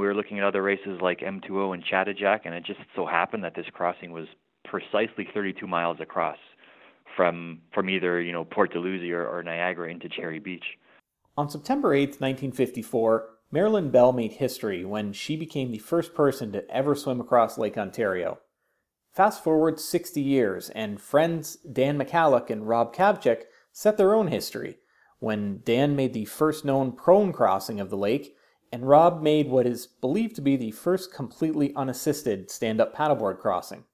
We were looking at other races like M2O and Chattajack, and it just so happened that this crossing was precisely 32 miles across from from either you know Port Dalhousie or, or Niagara into Cherry Beach. On September 8, 1954, Marilyn Bell made history when she became the first person to ever swim across Lake Ontario. Fast forward 60 years, and friends Dan Michalak and Rob Kavcic set their own history when Dan made the first known prone crossing of the lake and Rob made what is believed to be the first completely unassisted stand up paddleboard crossing.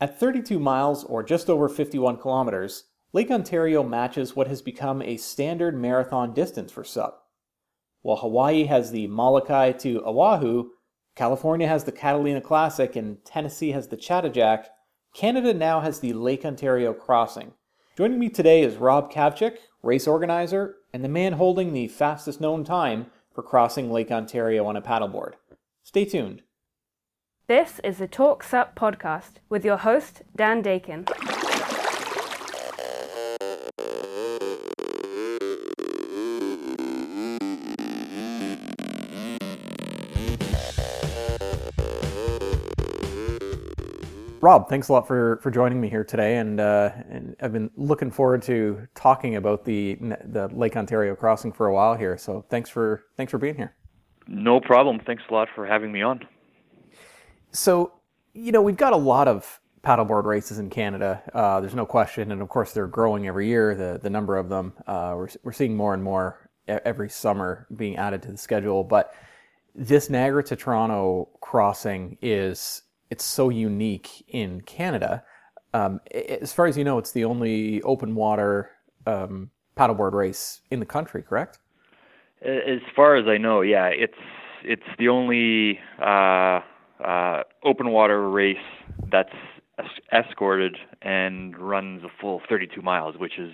At 32 miles, or just over 51 kilometers, Lake Ontario matches what has become a standard marathon distance for SUP. While Hawaii has the Molokai to Oahu, California has the Catalina Classic, and Tennessee has the Chattajack, Canada now has the Lake Ontario Crossing. Joining me today is Rob Kavcic, race organizer, and the man holding the fastest known time for crossing Lake Ontario on a paddleboard. Stay tuned. This is the Talk Sup podcast with your host, Dan Dakin. Rob, thanks a lot for, for joining me here today, and, uh, and I've been looking forward to talking about the the Lake Ontario crossing for a while here. So thanks for thanks for being here. No problem. Thanks a lot for having me on. So you know we've got a lot of paddleboard races in Canada. Uh, there's no question, and of course they're growing every year. The the number of them uh, we're we're seeing more and more every summer being added to the schedule. But this Niagara to Toronto crossing is it's so unique in Canada. Um, as far as you know, it's the only open water um, paddleboard race in the country, correct? As far as I know, yeah, it's it's the only uh, uh, open water race that's escorted and runs a full 32 miles, which is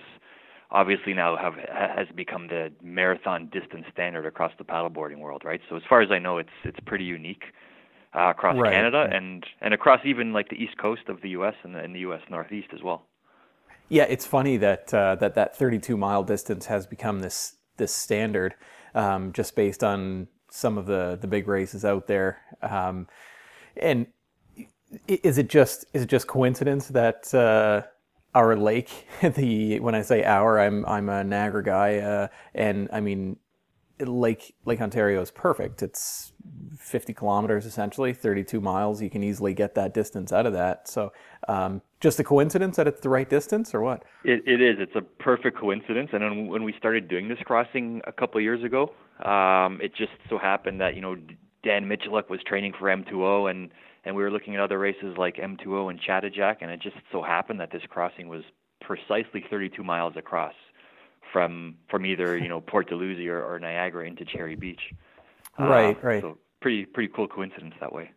obviously now have has become the marathon distance standard across the paddleboarding world, right? So as far as I know, it's it's pretty unique uh, across right. Canada and and across even like the east coast of the U.S. and the, and the U.S. Northeast as well. Yeah, it's funny that uh, that that 32 mile distance has become this this standard, um, just based on some of the the big races out there. Um, and is it just is it just coincidence that uh, our lake, the when I say our, I'm I'm a Niagara guy, uh, and I mean Lake Lake Ontario is perfect. It's 50 kilometers essentially, 32 miles. You can easily get that distance out of that. So, um, just a coincidence that it's the right distance, or what? It, it is. It's a perfect coincidence. And when we started doing this crossing a couple years ago, um, it just so happened that you know Dan Michalak was training for M2O, and and we were looking at other races like M2O and Chattajack, and it just so happened that this crossing was precisely 32 miles across from from either you know Port Dalhousie or, or Niagara into Cherry Beach. Right, uh, right. So pretty pretty cool coincidence that way.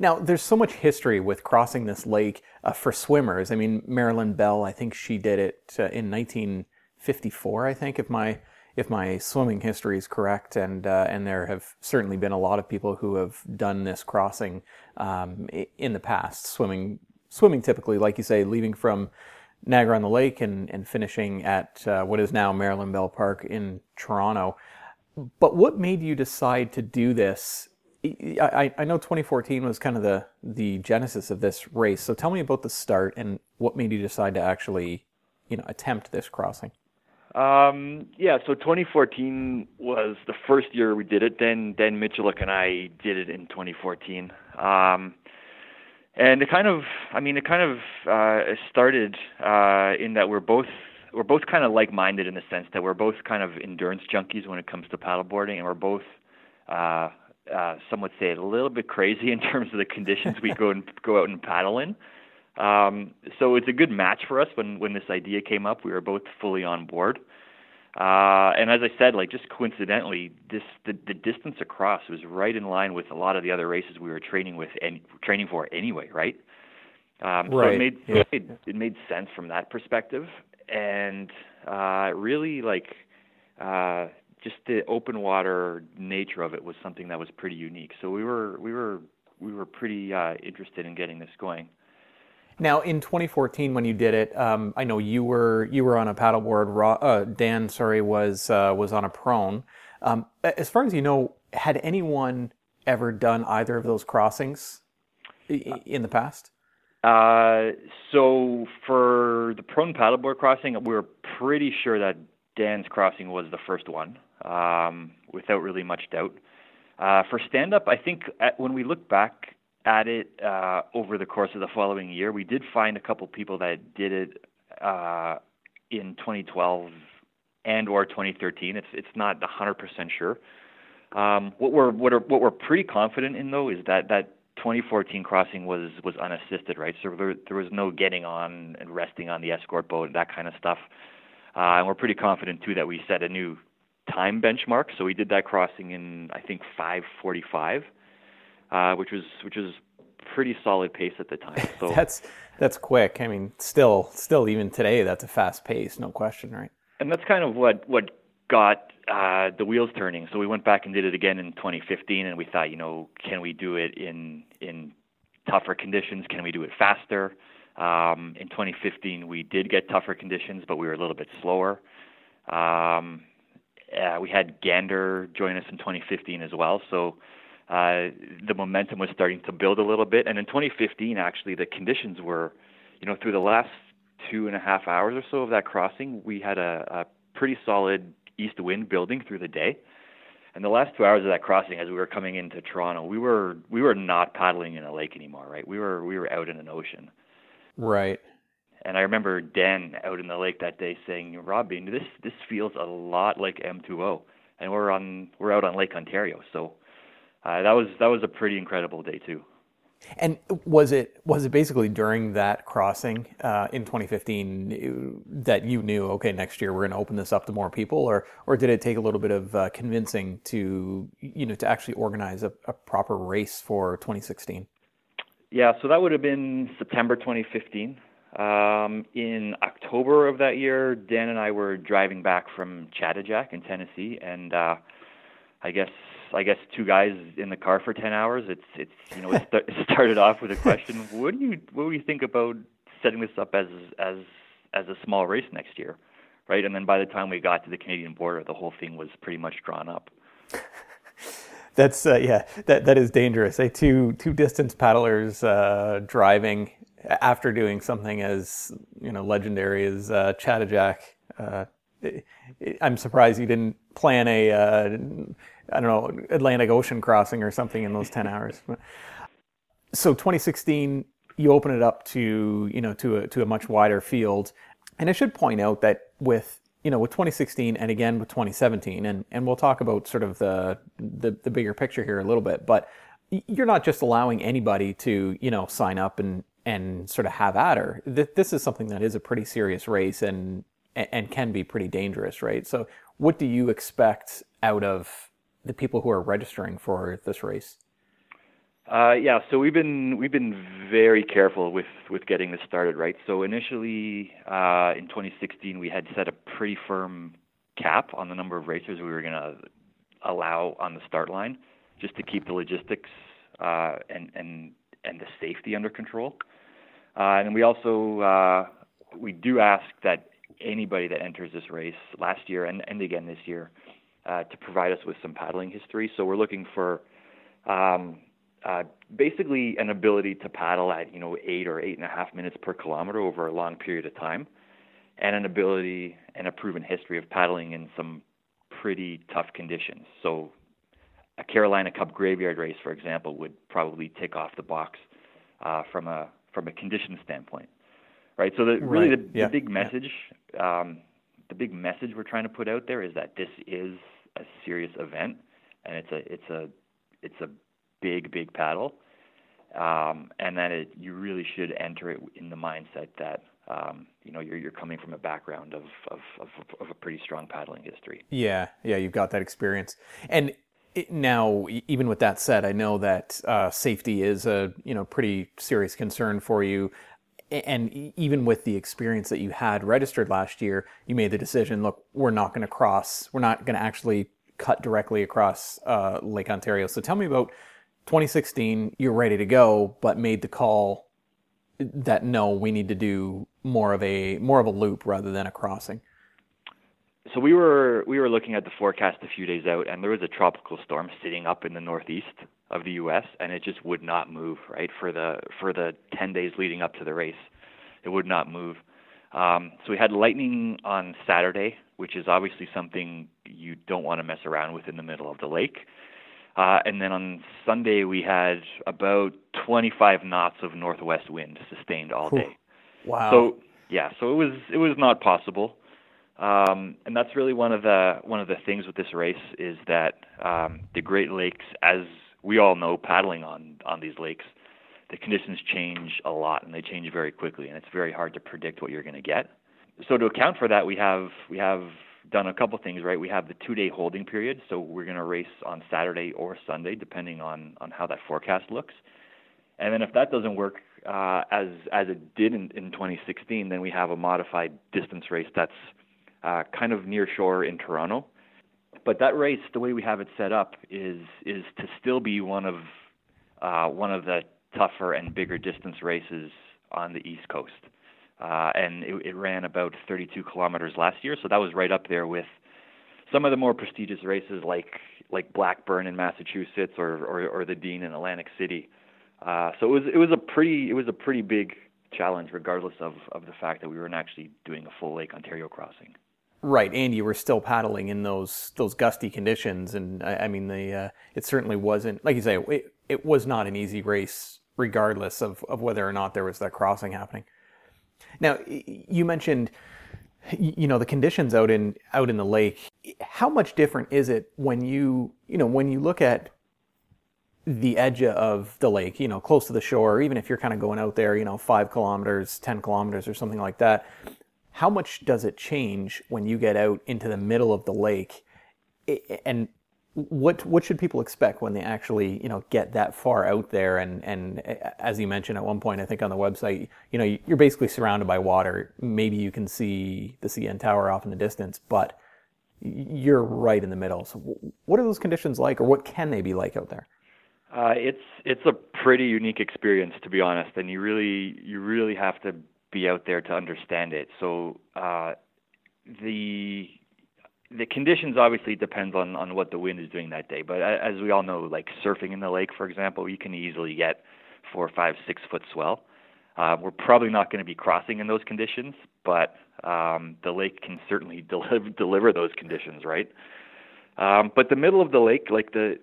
Now, there's so much history with crossing this lake uh, for swimmers. I mean, Marilyn Bell, I think she did it uh, in 1954. I think if my if my swimming history is correct, and uh, and there have certainly been a lot of people who have done this crossing um, in the past, swimming swimming typically, like you say, leaving from Niagara on the Lake and, and finishing at uh, what is now Marilyn Bell Park in Toronto. But what made you decide to do this? I, I know 2014 was kind of the, the genesis of this race. So tell me about the start and what made you decide to actually, you know, attempt this crossing. Um, yeah, so 2014 was the first year we did it. Then Dan Michalak and I did it in 2014. Um, and it kind of i mean it kind of uh started uh in that we're both we're both kind of like minded in the sense that we're both kind of endurance junkies when it comes to paddleboarding and we're both uh uh some would say a little bit crazy in terms of the conditions we go and go out and paddle in. Um so it's a good match for us when when this idea came up. We were both fully on board uh, and as I said, like just coincidentally, this the, the distance across was right in line with a lot of the other races we were training with and training for anyway, right? Um, right. So it made, yeah. it made it made sense from that perspective, and uh, really like uh, just the open water nature of it was something that was pretty unique. So we were we were we were pretty uh, interested in getting this going. Now, in 2014, when you did it, um, I know you were you were on a paddleboard. Uh, Dan, sorry, was uh, was on a prone. Um, as far as you know, had anyone ever done either of those crossings in the past? Uh, so for the prone paddleboard crossing, we were pretty sure that Dan's crossing was the first one, um, without really much doubt. Uh, for stand up, I think at, when we look back at it uh, over the course of the following year, we did find a couple people that did it uh, in 2012 and or 2013. It's it's not 100% sure. Um, what we're what are what we're pretty confident in though is that that 2014 crossing was was unassisted, right? So there there was no getting on and resting on the escort boat and that kind of stuff. Uh, and we're pretty confident too that we set a new time benchmark. So we did that crossing in I think 5:45, uh, which was which was pretty solid pace at the time. So that's that's quick. I mean, still still even today that's a fast pace, no question, right? And that's kind of what what got uh, the wheels turning. So we went back and did it again in 2015, and we thought, you know, can we do it in in tougher conditions? Can we do it faster? Um, in 2015, we did get tougher conditions, but we were a little bit slower. Um, uh, we had Gander join us in 2015 as well, so uh, the momentum was starting to build a little bit. And in 2015, actually, the conditions were, you know, through the last two and a half hours or so of that crossing, we had a, a pretty solid east wind building through the day. And the last two hours of that crossing, as we were coming into Toronto, we were we were not paddling in a lake anymore, right? We were we were out in an ocean. Right. And I remember Dan out in the lake that day saying, "Robbie, this this feels a lot like M2O." And we're on we're out on Lake Ontario, so uh, that was that was a pretty incredible day too. And was it was it basically during that crossing uh, in 2015 that you knew okay next year we're going to open this up to more people, or or did it take a little bit of uh, convincing to you know to actually organize a, a proper race for 2016? Yeah, so that would have been September 2015. Um, in October of that year, Dan and I were driving back from Chattajack in Tennessee, and uh, I guess I guess two guys in the car for ten hours. It's it's you know it, st- started off with a question: What do you what do you think about setting this up as as as a small race next year, right? And then by the time we got to the Canadian border, the whole thing was pretty much drawn up. That's uh, yeah, that that is dangerous. A two two distance paddlers uh, driving after doing something as you know legendary as uh, Chattajack. Uh, I'm surprised you didn't plan a uh, I don't know Atlantic Ocean crossing or something in those ten hours. So 2016, you open it up to you know to a to a much wider field, and I should point out that with you know, with 2016 and again with 2017, and, and we'll talk about sort of the, the, the bigger picture here a little bit, but you're not just allowing anybody to, you know, sign up and, and sort of have at her. This is something that is a pretty serious race and, and can be pretty dangerous, right? So what do you expect out of the people who are registering for this race? Uh, yeah, so we've been we've been very careful with with getting this started, right? So initially uh, in 2016, we had set a pretty firm cap on the number of racers we were going to allow on the start line, just to keep the logistics uh, and and and the safety under control. Uh, and we also uh, we do ask that anybody that enters this race last year and, and again this year uh, to provide us with some paddling history. So we're looking for um, uh, basically an ability to paddle at you know eight or eight and a half minutes per kilometer over a long period of time, and an ability and a proven history of paddling in some pretty tough conditions. So, a Carolina Cup graveyard race, for example, would probably tick off the box uh, from a from a condition standpoint, right? So, the, really, right. the, yeah. the, big message, yeah. um, the big message we're trying to put out there is that this is a serious event, and it's a it's a it's a big, big paddle. Um, and then it, you really should enter it in the mindset that um, you know you're you're coming from a background of, of of, of a pretty strong paddling history. Yeah, yeah, you've got that experience. And it, now, even with that said, I know that uh, safety is a you know pretty serious concern for you. And even with the experience that you had registered last year, you made the decision. Look, we're not going to cross. We're not going to actually cut directly across uh, Lake Ontario. So tell me about 2016, you're ready to go, but made the call that no, we need to do more of a more of a loop rather than a crossing. so we were we were looking at the forecast a few days out, and there was a tropical storm sitting up in the northeast of the U.S. and it just would not move. Right for the for the 10 days leading up to the race, it would not move. Um, so we had lightning on Saturday, which is obviously something you don't want to mess around with in the middle of the lake. Uh, and then on Sunday we had about 25 knots of northwest wind sustained all day. Wow. So yeah, so it was it was not possible. Um, and that's really one of the one of the things with this race is that um, the Great Lakes, as we all know, paddling on on these lakes, the conditions change a lot and they change very quickly, and it's very hard to predict what you're going to get. So to account for that, we have we have done a couple things right. We have the two day holding period, so we're going to race on Saturday or Sunday, depending on on how that forecast looks. And then if that doesn't work uh, as as it did in, in 2016, then we have a modified distance race that's uh, kind of near shore in Toronto. But that race, the way we have it set up, is is to still be one of uh, one of the tougher and bigger distance races on the East Coast. Uh, and it, it ran about 32 kilometers last year, so that was right up there with some of the more prestigious races like like Blackburn in Massachusetts or or, or the Dean in Atlantic City. Uh, so it was it was a pretty it was a pretty big challenge, regardless of of the fact that we weren't actually doing a full Lake Ontario crossing. Right, and you were still paddling in those those gusty conditions, and I, I mean, the uh, it certainly wasn't like you say it, it was not an easy race, regardless of of whether or not there was that crossing happening. Now, you mentioned you know the conditions out in out in the lake. How much different is it when you you know when you look at the edge of the lake, you know, close to the shore, even if you're kind of going out there, you know, five kilometers, 10 kilometers, or something like that, how much does it change when you get out into the middle of the lake? And what what should people expect when they actually you know get that far out there? And and as you mentioned at one point I think on the website you know you're basically surrounded by water. Maybe you can see the CN Tower off in the distance but you're right in the middle. So what are those conditions like or what can they be like out there? Uh, it's it's a pretty unique experience to be honest. And you really you really have to be out there to understand it. So uh, the the conditions obviously depends on on what the wind is doing that day. But as we all know, like surfing in the lake, for example, you can easily get four, five, six foot swell. Uh, we're probably not going to be crossing in those conditions, but um, the lake can certainly deliver deliver those conditions, right? Um, but the middle of the lake, like the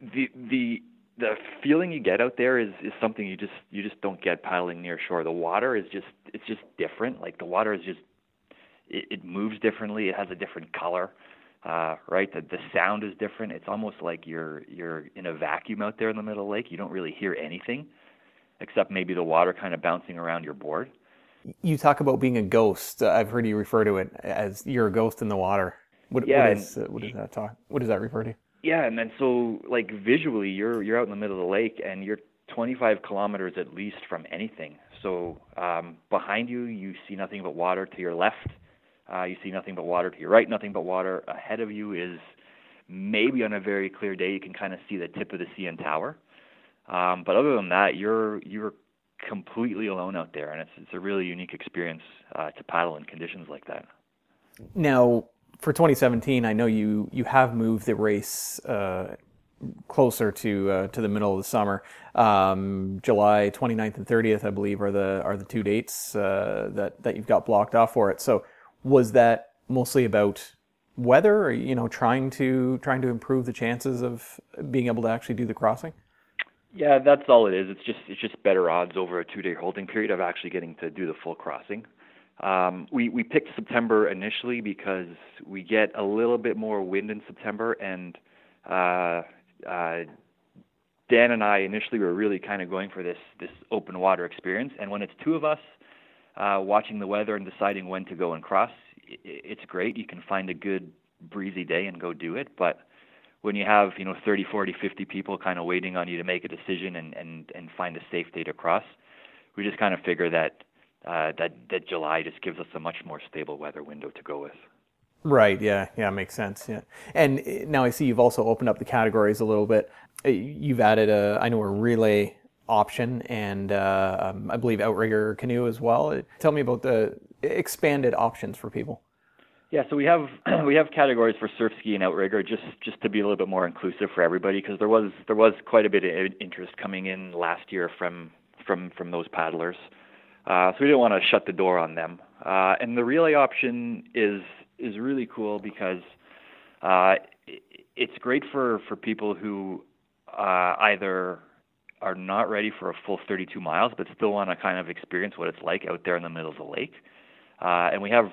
the the the feeling you get out there is is something you just you just don't get paddling near shore. The water is just it's just different. Like the water is just it, it moves differently. It has a different color. Uh, right, the the sound is different. It's almost like you're you're in a vacuum out there in the middle of the lake. You don't really hear anything, except maybe the water kind of bouncing around your board. You talk about being a ghost. Uh, I've heard you refer to it as you're a ghost in the water. What, yeah, what, is, uh, what does that talk? What does that refer to? Yeah, and then so like visually, you're you're out in the middle of the lake, and you're 25 kilometers at least from anything. So um, behind you, you see nothing but water. To your left, uh, you see nothing but water. To your right, nothing but water. Ahead of you is maybe on a very clear day, you can kind of see the tip of the CN Tower. Um, but other than that, you're you're completely alone out there, and it's it's a really unique experience uh, to paddle in conditions like that. Now, for 2017, I know you you have moved the race uh, closer to uh, to the middle of the summer. Um, July 29th and 30th, I believe, are the are the two dates uh, that that you've got blocked off for it. So, was that mostly about weather, or you know, trying to trying to improve the chances of being able to actually do the crossing? Yeah, that's all it is. It's just it's just better odds over a two day holding period of actually getting to do the full crossing. Um, we we picked September initially because we get a little bit more wind in September, and uh, uh, Dan and I initially were really kind of going for this this open water experience. And when it's two of us uh, watching the weather and deciding when to go and cross, it, it's great. You can find a good breezy day and go do it. But when you have you know 30, 40, 50 people kind of waiting on you to make a decision and and and find a safe day to cross, we just kind of figure that uh, that that July just gives us a much more stable weather window to go with. Right. Yeah. Yeah. Makes sense. Yeah. And uh, now I see you've also opened up the categories a little bit. Uh, you've added a, I know a relay option and uh, um, I believe outrigger canoe as well. Tell me about the expanded options for people. Yeah, so we have we have categories for surf ski and outrigger just just to be a little bit more inclusive for everybody because there was there was quite a bit of interest coming in last year from from from those paddlers. Uh, so we didn't want to shut the door on them. Uh, and the relay option is is really cool because uh, it's great for for people who uh, either are not ready for a full 32 miles but still want to kind of experience what it's like out there in the middle of the lake. Uh, and we have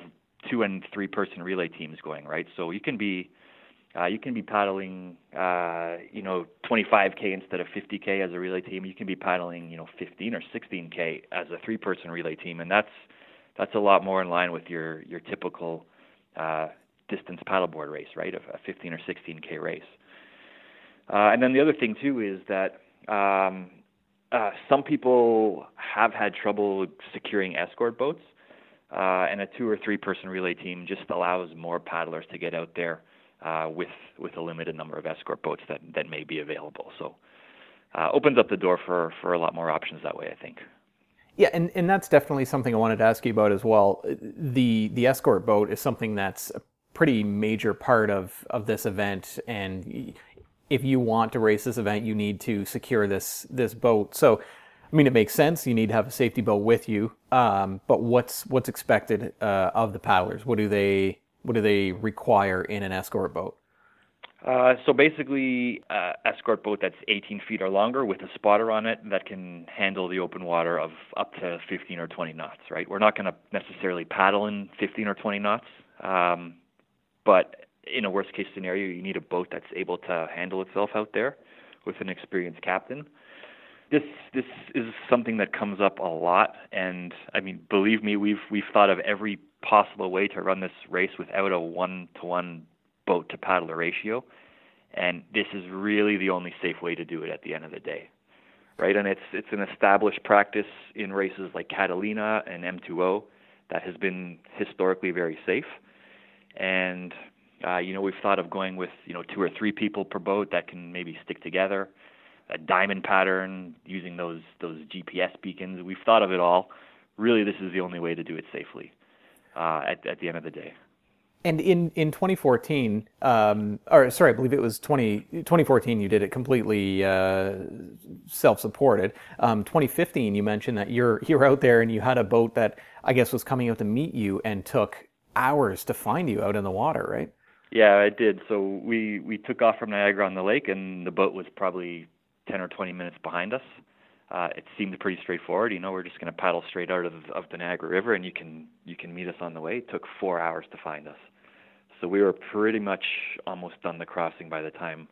two and three person relay teams going, right? So you can be uh, you can be paddling, uh, you know, 25k instead of 50k as a relay team. You can be paddling, you know, 15 or 16k as a three-person relay team, and that's that's a lot more in line with your your typical uh, distance paddleboard race, right? A, 15 or 16k race. Uh, and then the other thing too is that um, uh, some people have had trouble securing escort boats. Uh, and a two or three person relay team just allows more paddlers to get out there uh, with with a limited number of escort boats that that may be available. So uh, opens up the door for for a lot more options that way. I think. Yeah, and, and that's definitely something I wanted to ask you about as well. The the escort boat is something that's a pretty major part of, of this event, and if you want to race this event, you need to secure this this boat. So I mean, it makes sense. You need to have a safety boat with you. Um, but what's what's expected uh, of the paddlers? What do they what do they require in an escort boat? Uh, so basically, uh, escort boat that's 18 feet or longer with a spotter on it that can handle the open water of up to 15 or 20 knots. Right? We're not going to necessarily paddle in 15 or 20 knots, um, but in a worst case scenario, you need a boat that's able to handle itself out there with an experienced captain this this is something that comes up a lot and i mean believe me we've we've thought of every possible way to run this race without a one to one boat to paddler ratio and this is really the only safe way to do it at the end of the day right and it's it's an established practice in races like catalina and m2o that has been historically very safe and uh, you know we've thought of going with you know two or three people per boat that can maybe stick together a diamond pattern using those those GPS beacons. We've thought of it all. Really, this is the only way to do it safely uh, at at the end of the day. And in, in 2014, um, or sorry, I believe it was 20, 2014, you did it completely uh, self-supported. Um, 2015, you mentioned that you're you're out there and you had a boat that I guess was coming out to meet you and took hours to find you out in the water, right? Yeah, I did. So we we took off from Niagara on the lake, and the boat was probably 10 or 20 minutes behind us. Uh, it seemed pretty straightforward. You know, we're just going to paddle straight out of, of the Niagara River, and you can you can meet us on the way. It took four hours to find us, so we were pretty much almost done the crossing by the time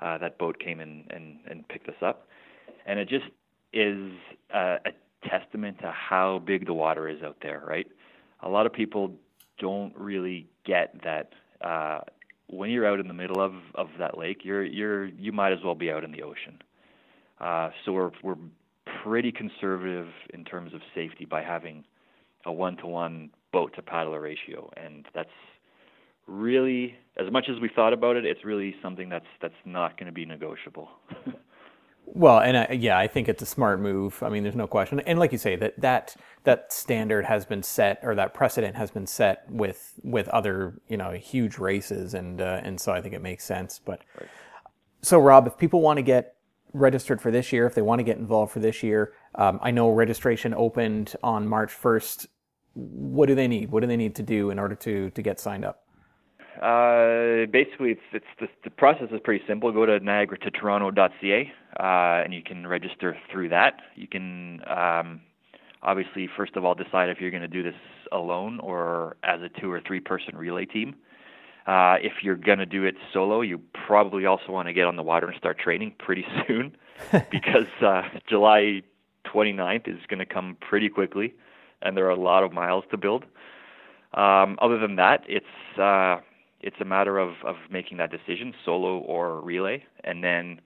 uh, that boat came in and, and picked us up. And it just is a, a testament to how big the water is out there, right? A lot of people don't really get that uh, when you're out in the middle of, of that lake, you're you're you might as well be out in the ocean. Uh, so we're we're pretty conservative in terms of safety by having a one-to-one boat to paddler ratio, and that's really as much as we thought about it, it's really something that's that's not going to be negotiable. Well, and I, yeah, I think it's a smart move. I mean, there's no question. And like you say, that that that standard has been set, or that precedent has been set with with other you know huge races, and uh, and so I think it makes sense. But right. so, Rob, if people want to get registered for this year, if they want to get involved for this year, um, I know registration opened on March 1st. What do they need? What do they need to do in order to to get signed up? Uh, basically, it's it's the, the process is pretty simple. Go to Niagara to Toronto.ca, uh, and you can register through that. You can um, obviously first of all decide if you're going to do this alone or as a two or three person relay team. Uh, if you're going to do it solo, you probably also want to get on the water and start training pretty soon because uh, July 29th is going to come pretty quickly, and there are a lot of miles to build. Um, other than that, it's uh, it's a matter of, of making that decision, solo or relay, and then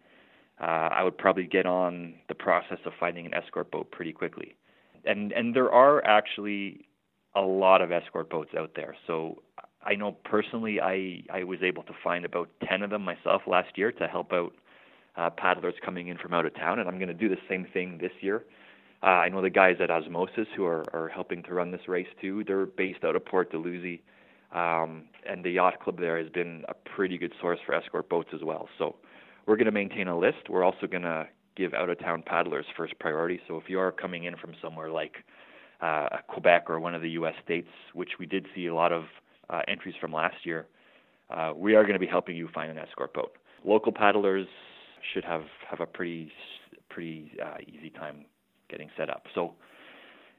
uh, I would probably get on the process of finding an escort boat pretty quickly. And and there are actually a lot of escort boats out there. So I know personally, I I was able to find about ten of them myself last year to help out uh, paddlers coming in from out of town, and I'm going to do the same thing this year. Uh, I know the guys at Osmosis who are, are helping to run this race too. They're based out of Port Dalhousie Um, and the yacht club there has been a pretty good source for escort boats as well. So we're going to maintain a list. We're also going to give out of town paddlers first priority. So if you are coming in from somewhere like uh, Quebec or one of the U.S. states, which we did see a lot of uh, entries from last year, uh, we are going to be helping you find an escort boat. Local paddlers should have have a pretty pretty uh, easy time getting set up. So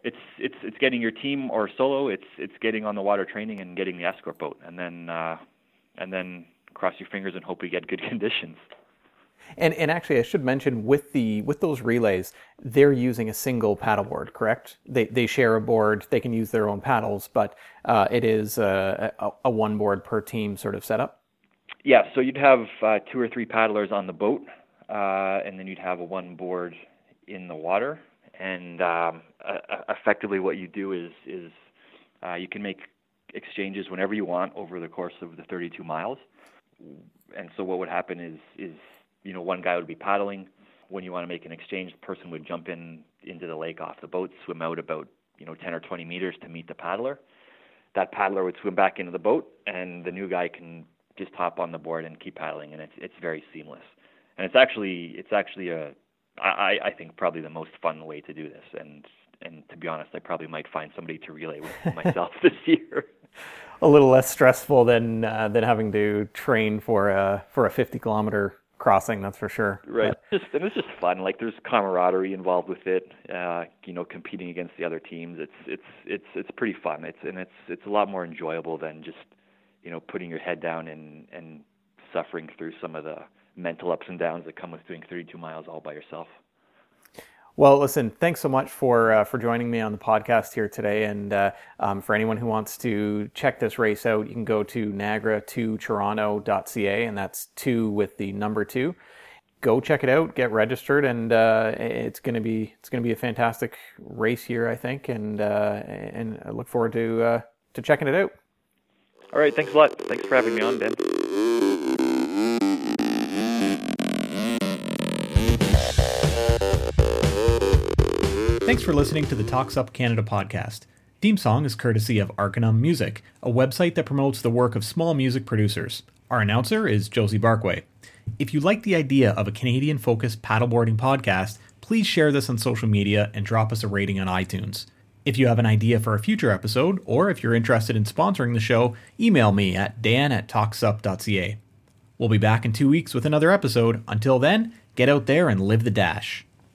it's it's it's getting your team or solo. It's it's getting on the water training and getting the escort boat, and then uh, and then cross your fingers and hope we get good conditions. And and actually, I should mention with the with those relays, they're using a single paddleboard, correct? They they share a board. They can use their own paddles, but uh, it is a, a, a, one board per team sort of setup. Yeah, so you'd have uh, two or three paddlers on the boat, uh, and then you'd have a one board in the water. And um, effectively, what you do is is uh, you can make exchanges whenever you want over the course of the 32 miles. And so what would happen is is you know, one guy would be paddling. When you want to make an exchange, the person would jump in into the lake off the boat, swim out about you know 10 or 20 meters to meet the paddler. That paddler would swim back into the boat, and the new guy can just hop on the board and keep paddling, and it's it's very seamless. And it's actually it's actually a I I think probably the most fun way to do this. And and to be honest, I probably might find somebody to relay with myself this year. A little less stressful than uh, than having to train for a for a 50 kilometer crossing, that's for sure. Right. But, just and it's just fun. Like there's camaraderie involved with it. Uh, you know, competing against the other teams. It's it's it's it's pretty fun. It's and it's it's a lot more enjoyable than just you know putting your head down and and suffering through some of the mental ups and downs that come with doing 32 miles all by yourself. Well, listen, thanks so much for uh, for joining me on the podcast here today. And uh, um, for anyone who wants to check this race out, you can go to niagara2toronto.ca, and that's two with the number two. Go check it out, get registered, and uh, it's gonna be it's gonna be a fantastic race here, I think, and uh, and I look forward to uh, to checking it out. All right, thanks a lot. Thanks for having me on, Ben. Thanks for listening to the Talk SUP Canada podcast. Theme song is courtesy of Arcanum Music, a website that promotes the work of small music producers. Our announcer is Josie Barkway. If you like the idea of a Canadian focused paddleboarding podcast, please share this on social media and drop us a rating on iTunes. If you have an idea for a future episode, or if you're interested in sponsoring the show, email me at dan at talksup.ca. We'll be back in two weeks with another episode. Until then, get out there and live the dash.